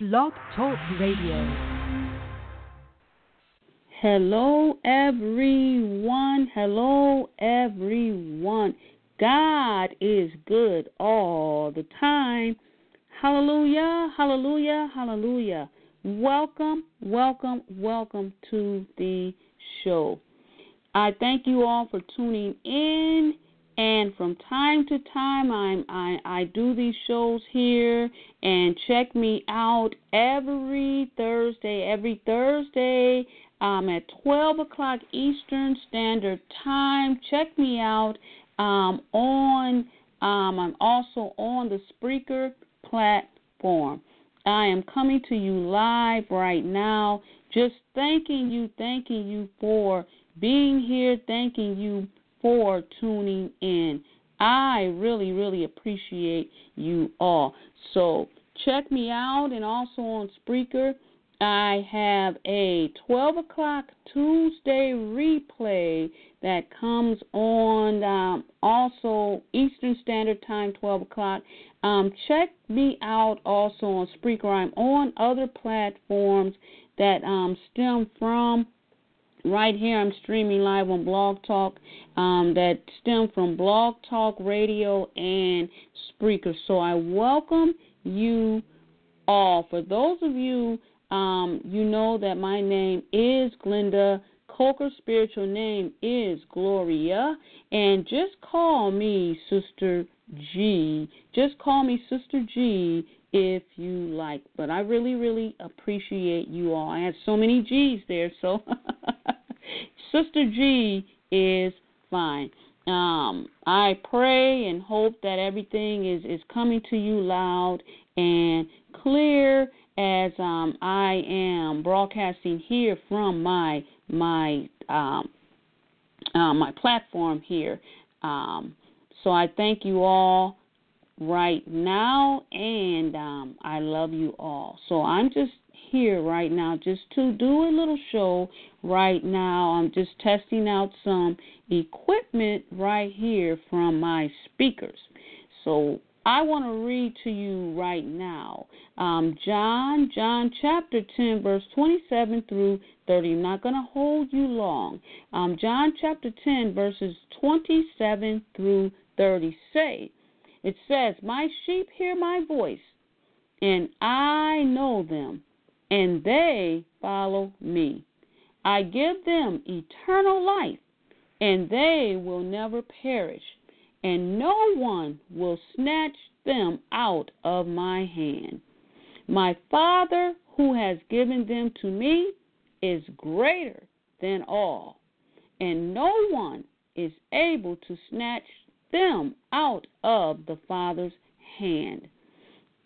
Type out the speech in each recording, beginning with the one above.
Blog Talk Radio. Hello, everyone. Hello, everyone. God is good all the time. Hallelujah, hallelujah, hallelujah. Welcome, welcome, welcome to the show. I thank you all for tuning in. And from time to time, I'm, I, I do these shows here and check me out every Thursday. Every Thursday um, at 12 o'clock Eastern Standard Time. Check me out um, on, um, I'm also on the Spreaker platform. I am coming to you live right now, just thanking you, thanking you for being here, thanking you for tuning in. I really, really appreciate you all. So check me out and also on Spreaker. I have a 12 o'clock Tuesday replay that comes on um, also Eastern Standard Time, 12 o'clock. Um, check me out also on Spreaker. I'm on other platforms that um, stem from right here. I'm streaming live on Blog Talk um, that stem from Blog Talk Radio and Spreaker. So I welcome you all. For those of you um, you know that my name is Glenda. Coker's spiritual name is Gloria. And just call me Sister G. Just call me Sister G if you like. But I really, really appreciate you all. I have so many G's there, so Sister G is fine. Um, I pray and hope that everything is, is coming to you loud and clear as um, I am broadcasting here from my my um, uh, my platform here. Um, so I thank you all right now, and um, I love you all. So I'm just here right now just to do a little show right now. I'm just testing out some equipment right here from my speakers. So I want to read to you right now um, John, John chapter 10, verse 27 through 30. I'm not going to hold you long. Um, John chapter 10, verses 27 through 30 say, It says, My sheep hear my voice, and I know them, and they follow me. I give them eternal life, and they will never perish and no one will snatch them out of my hand. My Father, who has given them to me, is greater than all, and no one is able to snatch them out of the Father's hand.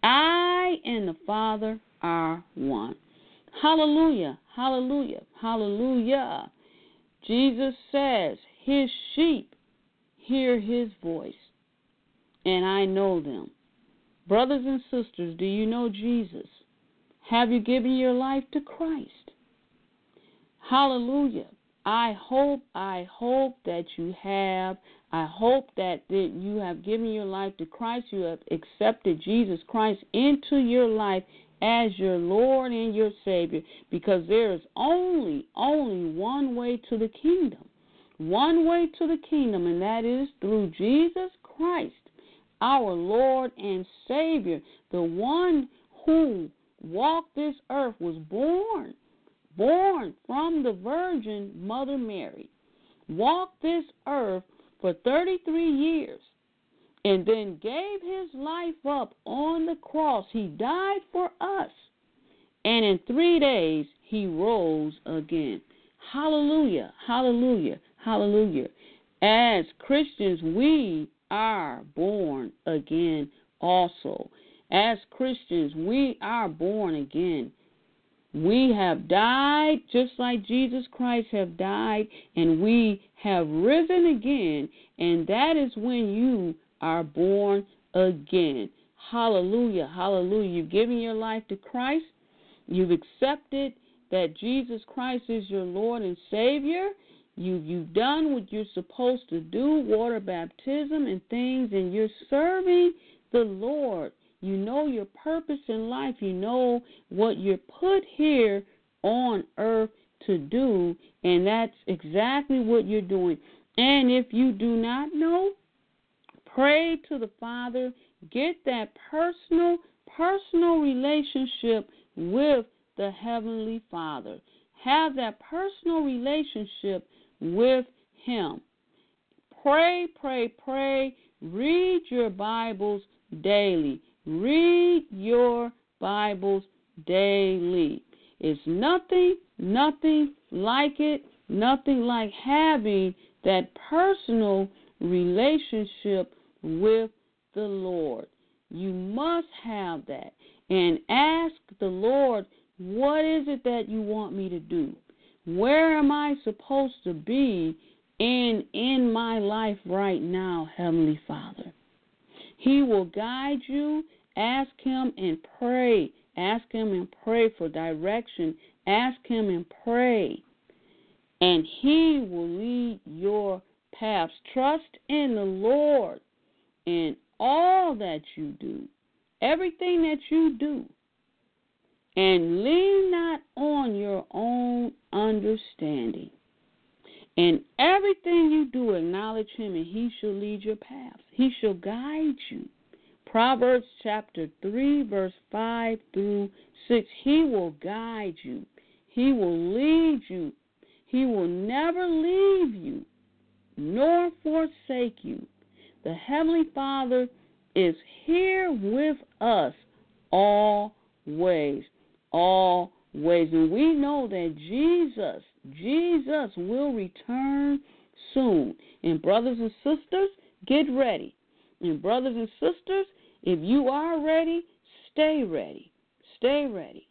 I and the Father are one. Hallelujah, hallelujah, hallelujah. Jesus says, His sheep hear his voice, and I know them. Brothers and sisters, do you know Jesus? Have you given your life to Christ? Hallelujah. I hope, I hope that you have. I hope that, that you have given your life to Christ. You have accepted Jesus Christ into your life as your Lord and your Savior because there is only, only one way to the kingdom one way to the kingdom, and that is through Jesus Christ, our Lord and Savior, the one who walked this earth, was born, born from the Virgin Mother Mary, walked this earth for 33 years, and then gave his life up on the cross. He died for us, and in three days he rose again. Hallelujah, hallelujah. Hallelujah. As Christians, we are born again also. as Christians, we are born again. We have died just like Jesus Christ have died, and we have risen again, and that is when you are born again. Hallelujah, hallelujah. You've given your life to Christ. You've accepted that Jesus Christ is your Lord and Savior. You you've done what you're supposed to do, water baptism and things, and you're serving the Lord. You know your purpose in life. You know what you're put here on earth to do, and that's exactly what you're doing. And if you do not know, pray to the Father, get that personal personal relationship with the heavenly Father. Have that personal relationship with Him. Pray, pray, pray. Read your Bibles daily. Read your Bibles daily. It's nothing, nothing like it, nothing like having that personal relationship with the Lord. You must have that. And ask the Lord, what is it that you want me to do? Where am I supposed to be in in my life right now, Heavenly Father? He will guide you. Ask him and pray. Ask him and pray for direction. Ask him and pray. And he will lead your paths. Trust in the Lord in all that you do, everything that you do. And lean not on your own understanding. In everything you do, acknowledge him, and he shall lead your paths. He shall guide you. Proverbs chapter 3, verse 5 through 6. He will guide you, He will lead you, He will never leave you nor forsake you. The Heavenly Father is here with us always. Always. And we know that Jesus, Jesus will return soon. And brothers and sisters, get ready. And brothers and sisters, if you are ready, stay ready. Stay ready.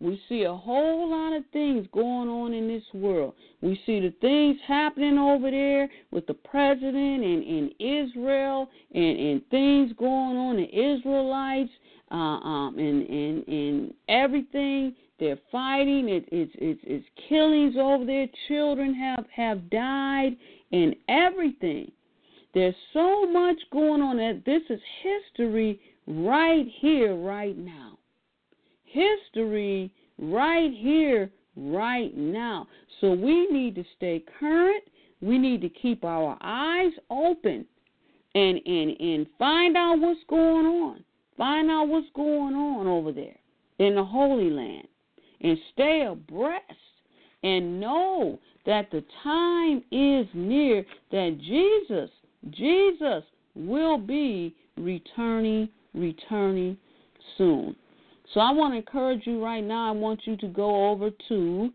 We see a whole lot of things going on in this world. We see the things happening over there with the president and in Israel and, and things going on, the Israelites uh, um, and, and, and everything. They're fighting. It, it's, it's, it's killings over there. Children have, have died and everything. There's so much going on that this is history right here, right now. History right here, right now. So we need to stay current. We need to keep our eyes open and, and, and find out what's going on. Find out what's going on over there in the Holy Land and stay abreast and know that the time is near that Jesus Jesus will be returning, returning soon. So I want to encourage you right now. I want you to go over to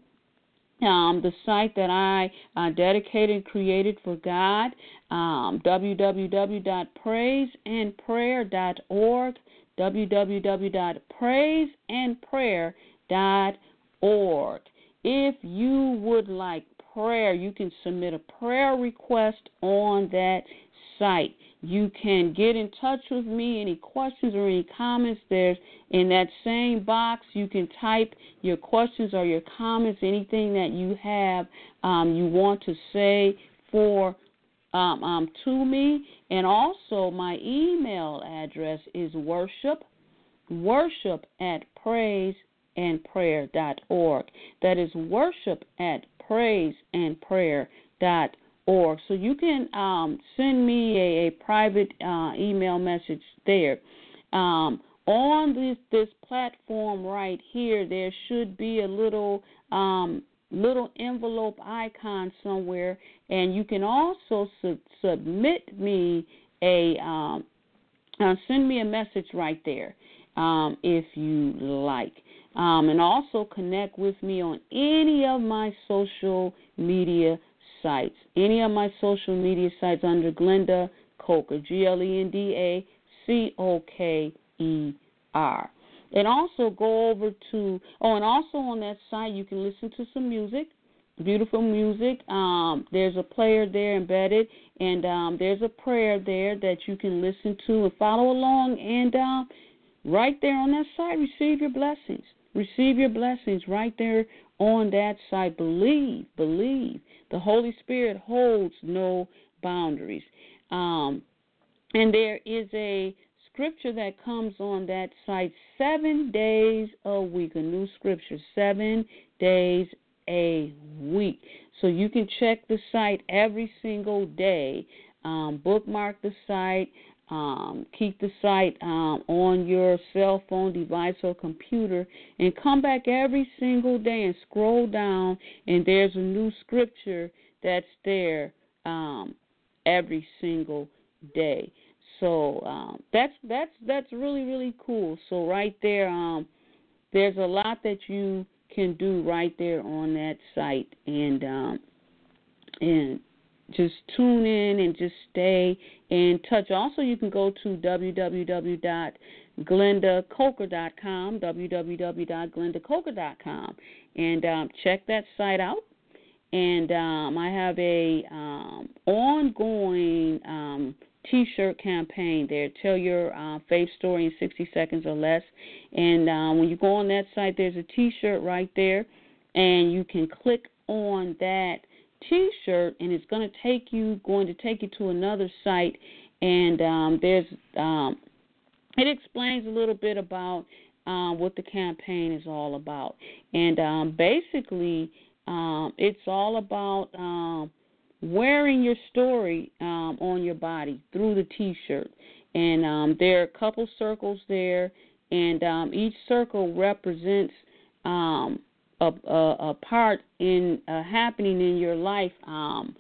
um, the site that I uh, dedicated and created for God, um, www.praiseandprayer.org, www.praiseandprayer.org. If you would like prayer. You can submit a prayer request on that site. You can get in touch with me. Any questions or any comments, there's in that same box. You can type your questions or your comments, anything that you have um, you want to say for um, um, to me. And also, my email address is worship worship at praiseandprayer.org. That is worship at praiseandprayer.org. So you can um, send me a, a private uh, email message there. Um, on this this platform right here, there should be a little um, little envelope icon somewhere, and you can also su- submit me a um, uh, send me a message right there um, if you like. Um, and also connect with me on any of my social media sites. Any of my social media sites under Glenda Coker, G L E N D A C O K E R. And also go over to oh, and also on that site you can listen to some music, beautiful music. Um, there's a player there embedded, and um, there's a prayer there that you can listen to and follow along. And um, right there on that site, receive your blessings. Receive your blessings right there on that site. Believe, believe. The Holy Spirit holds no boundaries. Um, and there is a scripture that comes on that site seven days a week, a new scripture, seven days a week. So you can check the site every single day, um, bookmark the site, um, keep the site um, on your cell phone device or computer, and come back every single day and scroll down, and there's a new scripture that's there um, every single day. So um, that's that's that's really really cool. So right there, um, there's a lot that you can do right there on that site, and um, and just tune in and just stay in touch. Also, you can go to www.glendacoker.com, www.glendacoker.com, and um, check that site out and um, I have a um, ongoing um, T-shirt campaign there. Tell your uh, faith story in 60 seconds or less. And uh, when you go on that site, there's a T-shirt right there, and you can click on that T-shirt, and it's going to take you going to take you to another site, and um, there's um, it explains a little bit about um, what the campaign is all about, and um, basically um, it's all about um, wearing your story um, on your body through the T-shirt, and um, there are a couple circles there, and um, each circle represents um, a, a, a part in uh, happening in your life. Um,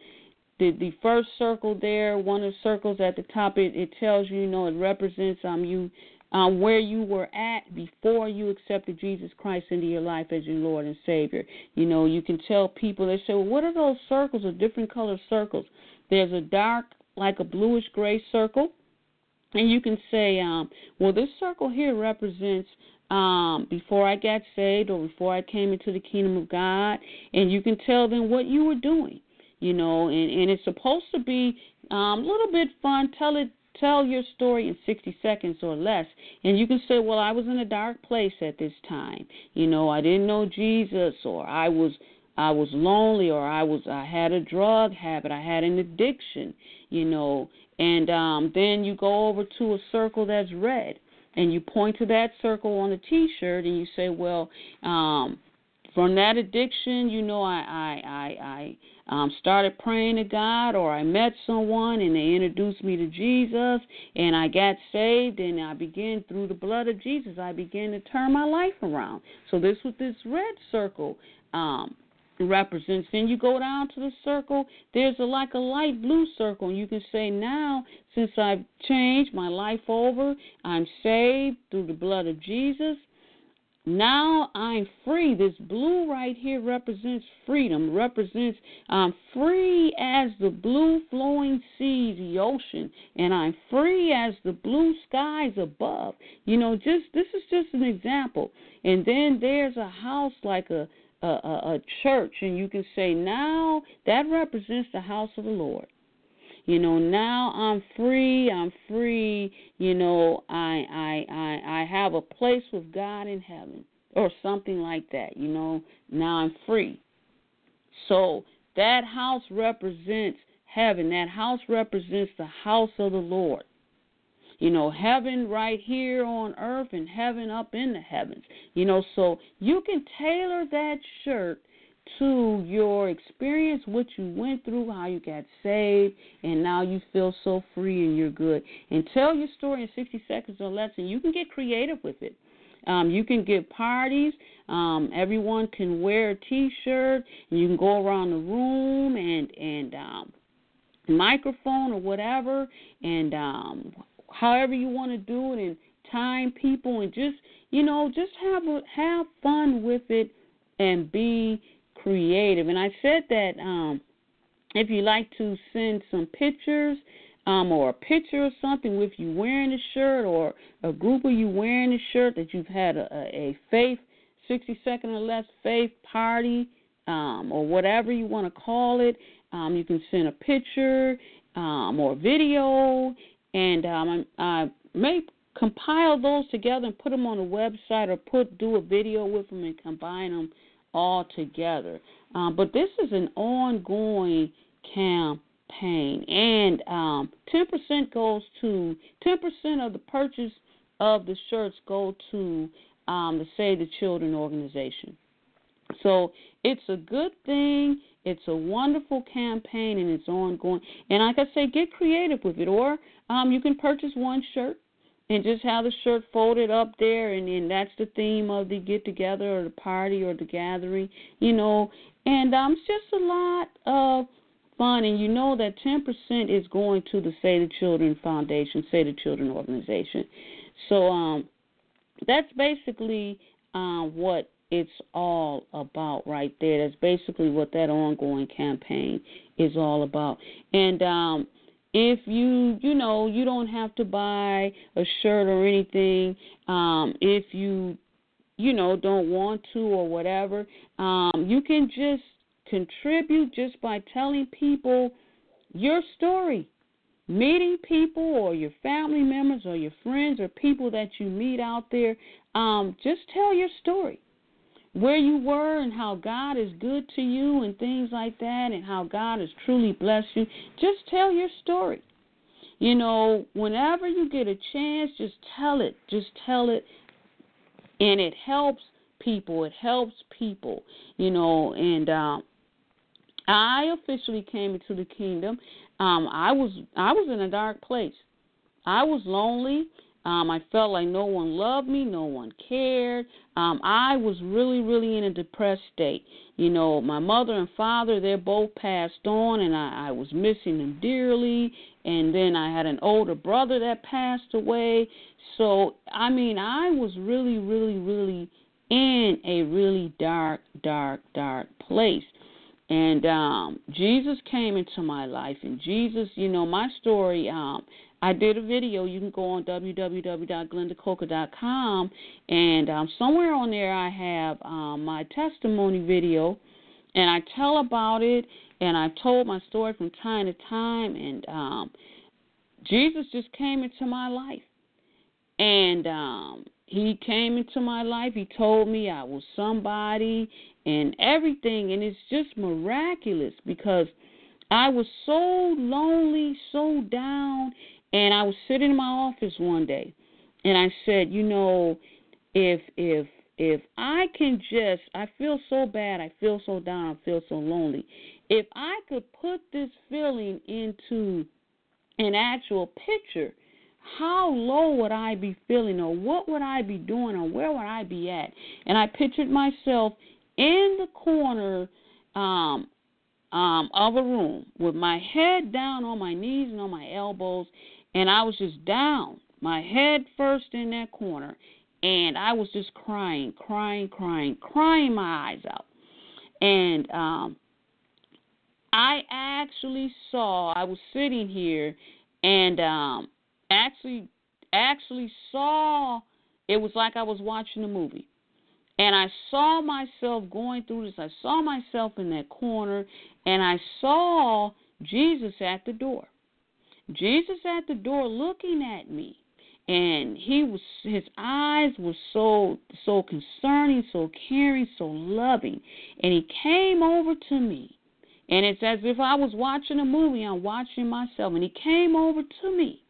the the first circle there, one of the circles at the top, it, it tells you, you know, it represents um you um, where you were at before you accepted Jesus Christ into your life as your Lord and Savior. You know, you can tell people, they say, well, what are those circles, or different color circles? There's a dark, like a bluish gray circle. And you can say, um, well, this circle here represents um, before I got saved or before I came into the kingdom of God. And you can tell them what you were doing, you know, and, and it's supposed to be um, a little bit fun. Tell it tell your story in 60 seconds or less and you can say well i was in a dark place at this time you know i didn't know jesus or i was i was lonely or i was i had a drug habit i had an addiction you know and um then you go over to a circle that's red and you point to that circle on the t-shirt and you say well um from that addiction you know i i i i um, started praying to God, or I met someone and they introduced me to Jesus, and I got saved, and I began through the blood of Jesus, I began to turn my life around. So this was this red circle um, represents. Then you go down to the circle. There's a like a light blue circle, and you can say now, since I've changed my life over, I'm saved through the blood of Jesus. Now I'm free. This blue right here represents freedom, represents I'm free as the blue flowing seas, the ocean, and I'm free as the blue skies above. You know, just this is just an example. And then there's a house like a a, a, a church, and you can say now that represents the house of the Lord. You know, now I'm free. I'm free. You know, I I I I have a place with God in heaven or something like that. You know, now I'm free. So that house represents heaven. That house represents the house of the Lord. You know, heaven right here on earth and heaven up in the heavens. You know, so you can tailor that shirt to your experience, what you went through, how you got saved, and now you feel so free and you're good. And tell your story in 60 seconds or less, and you can get creative with it. Um, you can get parties. Um, everyone can wear a T-shirt, and you can go around the room and and um, microphone or whatever, and um, however you want to do it, and time people, and just you know, just have a, have fun with it and be creative. And I said that um, if you like to send some pictures, um, or a picture or something with you wearing the shirt, or a group of you wearing the shirt that you've had a, a faith, 60 second or less faith party, um, or whatever you want to call it. Um, you can send a picture um, or video, and um, I, may compile those together and put them on a website, or put do a video with them and combine them all together. Um, but this is an ongoing campaign, and um, 10% goes to 10% of the purchase of the shirts go to um, the Save the Children organization. So it's a good thing. It's a wonderful campaign and it's ongoing. And like I say, get creative with it. Or um, you can purchase one shirt and just have the shirt folded up there, and then that's the theme of the get together or the party or the gathering, you know. And um, it's just a lot of fun, and you know that 10% is going to the Save the Children Foundation, Save the Children organization. So um, that's basically um, what it's all about right there. That's basically what that ongoing campaign is all about. And um if you you know you don't have to buy a shirt or anything um if you you know don't want to or whatever um you can just contribute just by telling people your story meeting people or your family members or your friends or people that you meet out there um just tell your story where you were and how God is good to you and things like that and how God has truly blessed you, just tell your story. You know, whenever you get a chance, just tell it. Just tell it. And it helps people. It helps people, you know, and um I officially came into the kingdom. Um I was I was in a dark place. I was lonely. Um, I felt like no one loved me, no one cared. Um, I was really, really in a depressed state. You know, my mother and father, they're both passed on, and I, I was missing them dearly. And then I had an older brother that passed away. So, I mean, I was really, really, really in a really dark, dark, dark place. And um Jesus came into my life and Jesus, you know, my story um I did a video. You can go on www.glendacoker.com, and um, somewhere on there I have um, my testimony video, and I tell about it, and I told my story from time to time, and um, Jesus just came into my life, and um, He came into my life. He told me I was somebody and everything, and it's just miraculous because. I was so lonely, so down, and I was sitting in my office one day and I said, you know, if if if I can just I feel so bad, I feel so down, I feel so lonely. If I could put this feeling into an actual picture, how low would I be feeling or what would I be doing or where would I be at? And I pictured myself in the corner um um of a room with my head down on my knees and on my elbows and I was just down, my head first in that corner, and I was just crying, crying, crying, crying my eyes out. And um I actually saw I was sitting here and um actually actually saw it was like I was watching a movie. And I saw myself going through this. I saw myself in that corner and I saw Jesus at the door. Jesus at the door looking at me. And he was his eyes were so so concerning, so caring, so loving. And he came over to me. And it's as if I was watching a movie, I'm watching myself. And he came over to me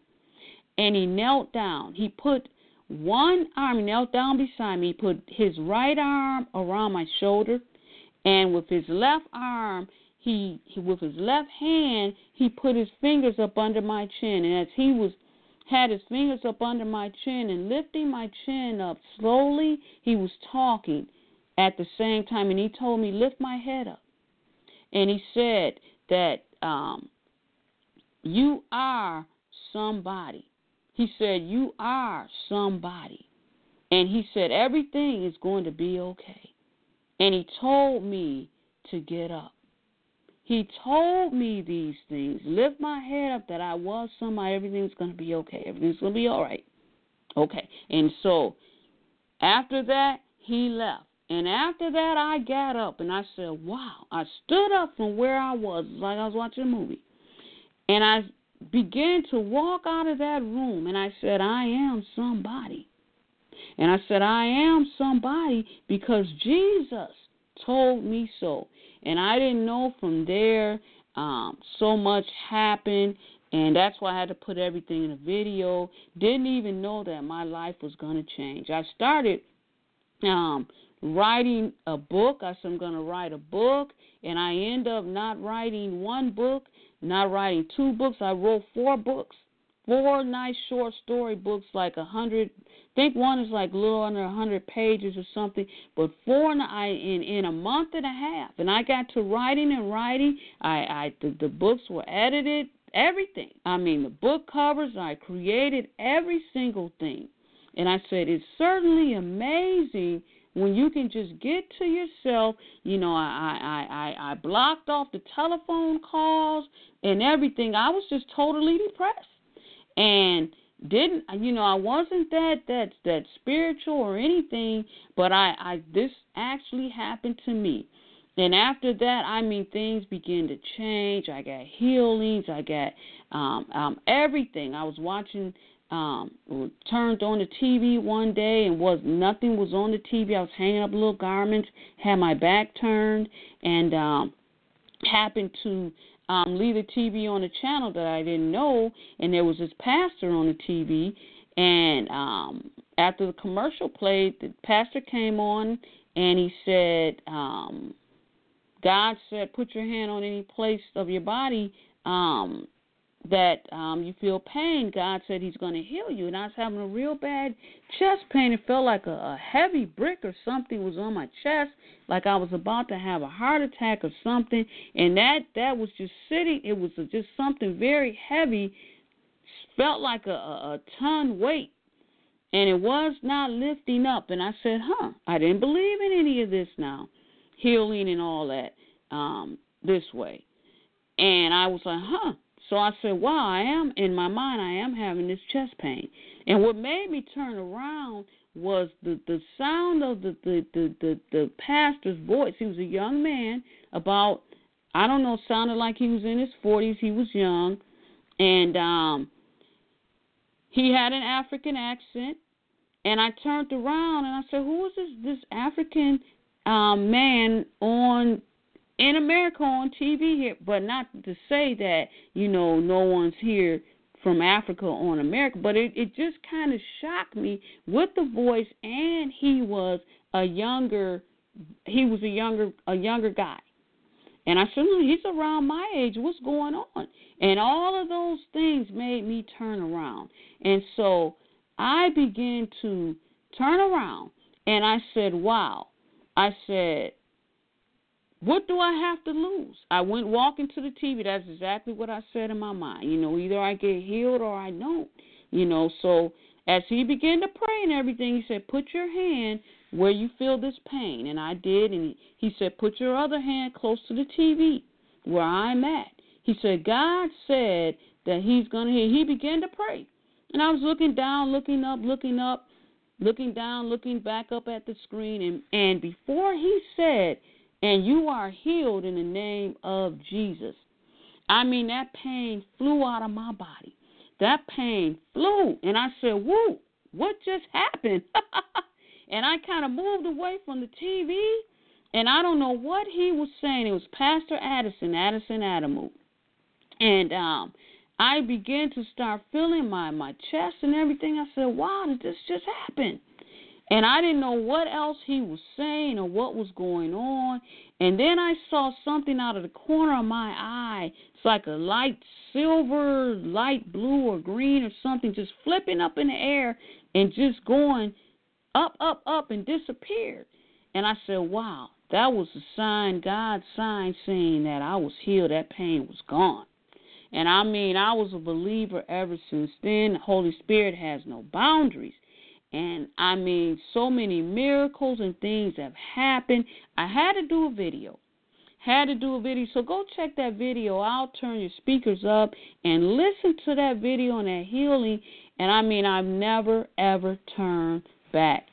and he knelt down. He put one arm, he knelt down beside me, he put his right arm around my shoulder, and with his left arm, he, he with his left hand he put his fingers up under my chin. And as he was had his fingers up under my chin and lifting my chin up slowly he was talking at the same time. And he told me lift my head up. And he said that um you are somebody. He said you are somebody. And he said everything is going to be okay. And he told me to get up He told me these things. Lift my head up that I was somebody. Everything's going to be okay. Everything's going to be all right. Okay. And so after that, he left. And after that, I got up and I said, wow. I stood up from where I was, like I was watching a movie. And I began to walk out of that room and I said, I am somebody. And I said, I am somebody because Jesus told me so. And I didn't know from there um, so much happened. And that's why I had to put everything in a video. Didn't even know that my life was going to change. I started um, writing a book. I said I'm going to write a book. And I end up not writing one book, not writing two books. I wrote four books, four nice short story books, like a hundred think one is like a little under a 100 pages or something, but four in, I, in in a month and a half, and I got to writing and writing. I, I the, the books were edited, everything. I mean, the book covers. I created every single thing, and I said it's certainly amazing when you can just get to yourself. You know, I I I I blocked off the telephone calls and everything. I was just totally depressed, and didn't you know I wasn't that that that spiritual or anything, but I I this actually happened to me. And after that, I mean, things began to change. I got healings. I got um, um, everything. I was watching, um, turned on the TV one day, and was nothing was on the TV. I was hanging up little garments, had my back turned, and um, happened to um, leave the TV on a channel that I didn't know, and there was this pastor on the TV. And um, after the commercial played, the pastor came on and he said, um, God said, put your hand on any place of your body um, that um, you feel pain, God said He's going to heal you. And I was having a real bad chest pain. It felt like a, a heavy brick or something was on my chest, like I was about to have a heart attack or something. And that that was just sitting. It was just something very heavy. Felt like a, a, a ton weight, and it was not lifting up. And I said, "Huh? I didn't believe in any of this now, healing and all that um, this way." And I was like, "Huh." So I said, wow, I am, in my mind, I am having this chest pain. And what made me turn around was the, the sound of the, the, the, the, the pastor's voice. He was a young man, about, I don't know, sounded like he was in his 40s. He was young. And um, he had an African accent. And I turned around and I said, who is this, this African um, man on in America on TV here, but not to say that you know no one's here from Africa on America, but it it just kind of shocked me with the voice, and he was a younger, he was a younger a younger guy, and I said he's around my age. What's going on? And all of those things made me turn around, and so I began to turn around, and I said, "Wow." I said, what do I have to lose? I went walking to the TV. That's exactly what I said in my mind. You know, either I get healed or I don't. You know, so as he began to pray and everything, he said, Put your hand where you feel this pain. And I did. And he said, Put your other hand close to the TV where I'm at. He said, God said that he's going to heal. He began to pray. And I was looking down, looking up, looking up, looking down, looking back up at the screen. And, and before he said, and you are healed in the name of Jesus. I mean, that pain flew out of my body. That pain flew. And I said, Whoa, what just happened? and I kind of moved away from the TV. And I don't know what he was saying. It was Pastor Addison, Addison Adamu. And um, I began to start feeling my, my chest and everything. I said, Wow, did this just happen? And I didn't know what else he was saying or what was going on. And then I saw something out of the corner of my eye. It's like a light silver, light blue or green or something just flipping up in the air and just going up, up, up and disappeared. And I said, wow, that was a sign, God's sign saying that I was healed. That pain was gone. And I mean, I was a believer ever since then. The Holy Spirit has no boundaries. And I mean, so many miracles and things have happened. I had to do a video. had to do a video. So go check that video out, turn your speakers up, and listen to that video on that healing. And I mean, I've never, ever turned back.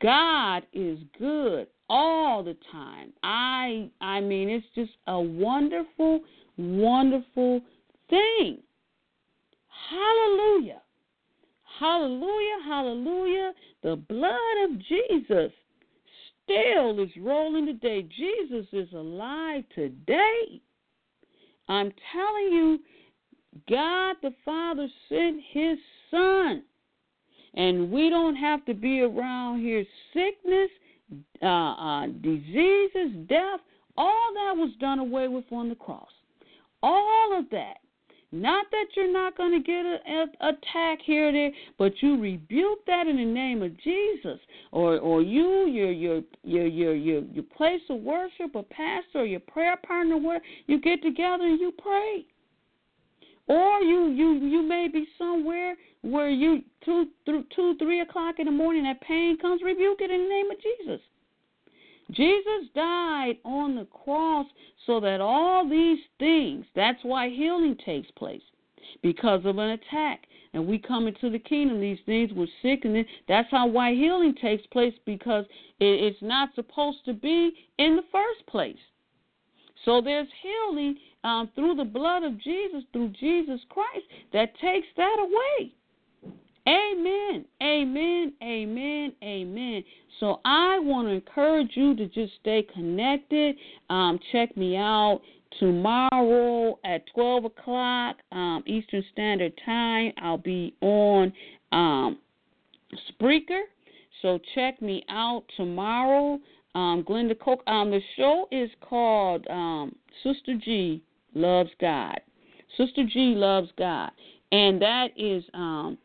God is good all the time. I I mean it's just a wonderful, wonderful thing. Hallelujah. Hallelujah, hallelujah. The blood of Jesus still is rolling today. Jesus is alive today. I'm telling you, God the Father sent his son. And we don't have to be around here sickness, uh, uh, diseases, death. All that was done away with on the cross. All of that. Not that you're not going to get an attack here or there, but you rebuke that in the name of Jesus, or or you, your your your your your your place of worship, a pastor, or your prayer partner, where you get together and you pray. Or you you you may be somewhere where you two through two three o'clock in the morning that pain comes, rebuke it in the name of Jesus. Jesus died on the cross so that all these things, that's why healing takes place, because of an attack. And we come into the kingdom, these things were sick, and that's how why healing takes place, because it's not supposed to be in the first place. So there's healing um, through the blood of Jesus, through Jesus Christ, that takes that away. Amen. Amen. Amen. Amen. So I want to encourage you to just stay connected. Um, check me out tomorrow at 12 o'clock um, Eastern Standard Time. I'll be on um, Spreaker. So check me out tomorrow. Um, Glenda Coke. Um, the show is called um, Sister G Loves God. Sister G Loves God. And that is um,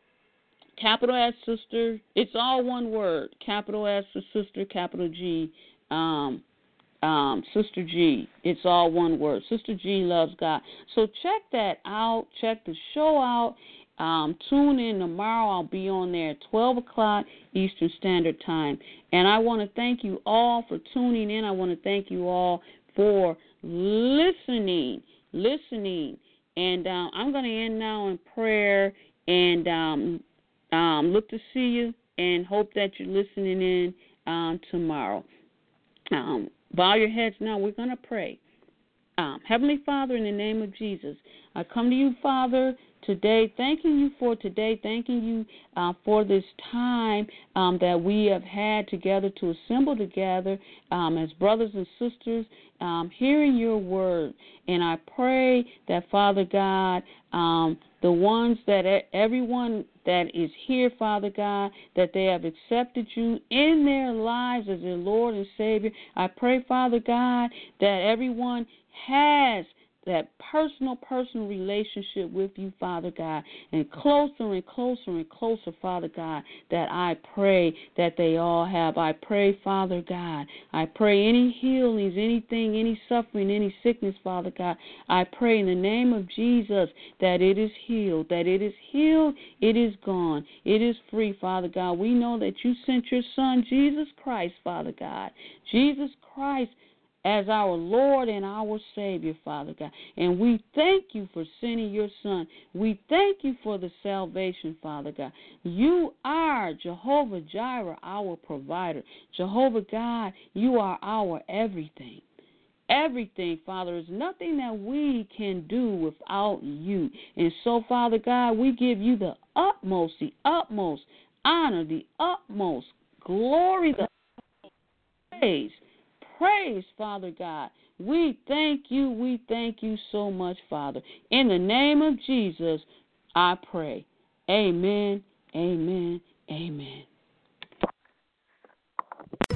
capital S sister. It's all one word. Capital S sister, capital G, um, um, Sister G. It's all one word. Sister G loves God. So check that out. Check the show out. Um, tune in tomorrow. I'll be on there at 12 o'clock Eastern Standard Time. And I want to thank you all for tuning in. I want to thank you all for listening. Listening. And uh, I'm going to end now in prayer. And um, um, look to see you and hope that you're listening in um, tomorrow. Um, bow your heads now. We're going to pray. Um, Heavenly Father, in the name of Jesus, I come to you, Father, today, thanking you for today, thanking you uh, for this time um, that we have had together to assemble together um, as brothers and sisters, um, hearing your word. And I pray that, Father God, um, the ones that everyone that is here, Father God, that they have accepted you in their lives as their Lord and Savior. I pray, Father God, that everyone has that personal, personal relationship with you, Father God, and closer and closer and closer, Father God, that I pray that they all have. I pray, Father God, I pray any healings, anything, any suffering, any sickness, Father God, I pray in the name of Jesus that it is healed, that it is healed, it is gone, it is free, Father God. We know that you sent your Son, Jesus Christ, Father God. Jesus Christ as our Lord and our Savior, Father God. And we thank you for sending your Son. We thank you for the salvation, Father God. You are Jehovah Jireh, our provider. Jehovah God, you are our everything. Everything, Father, is nothing that we can do without you. And so, Father God, we give you the utmost, the utmost honor, the utmost glory, the praise praise, Father God. We thank you. We thank you so much, Father. In the name of Jesus, I pray. Amen. Amen. Amen.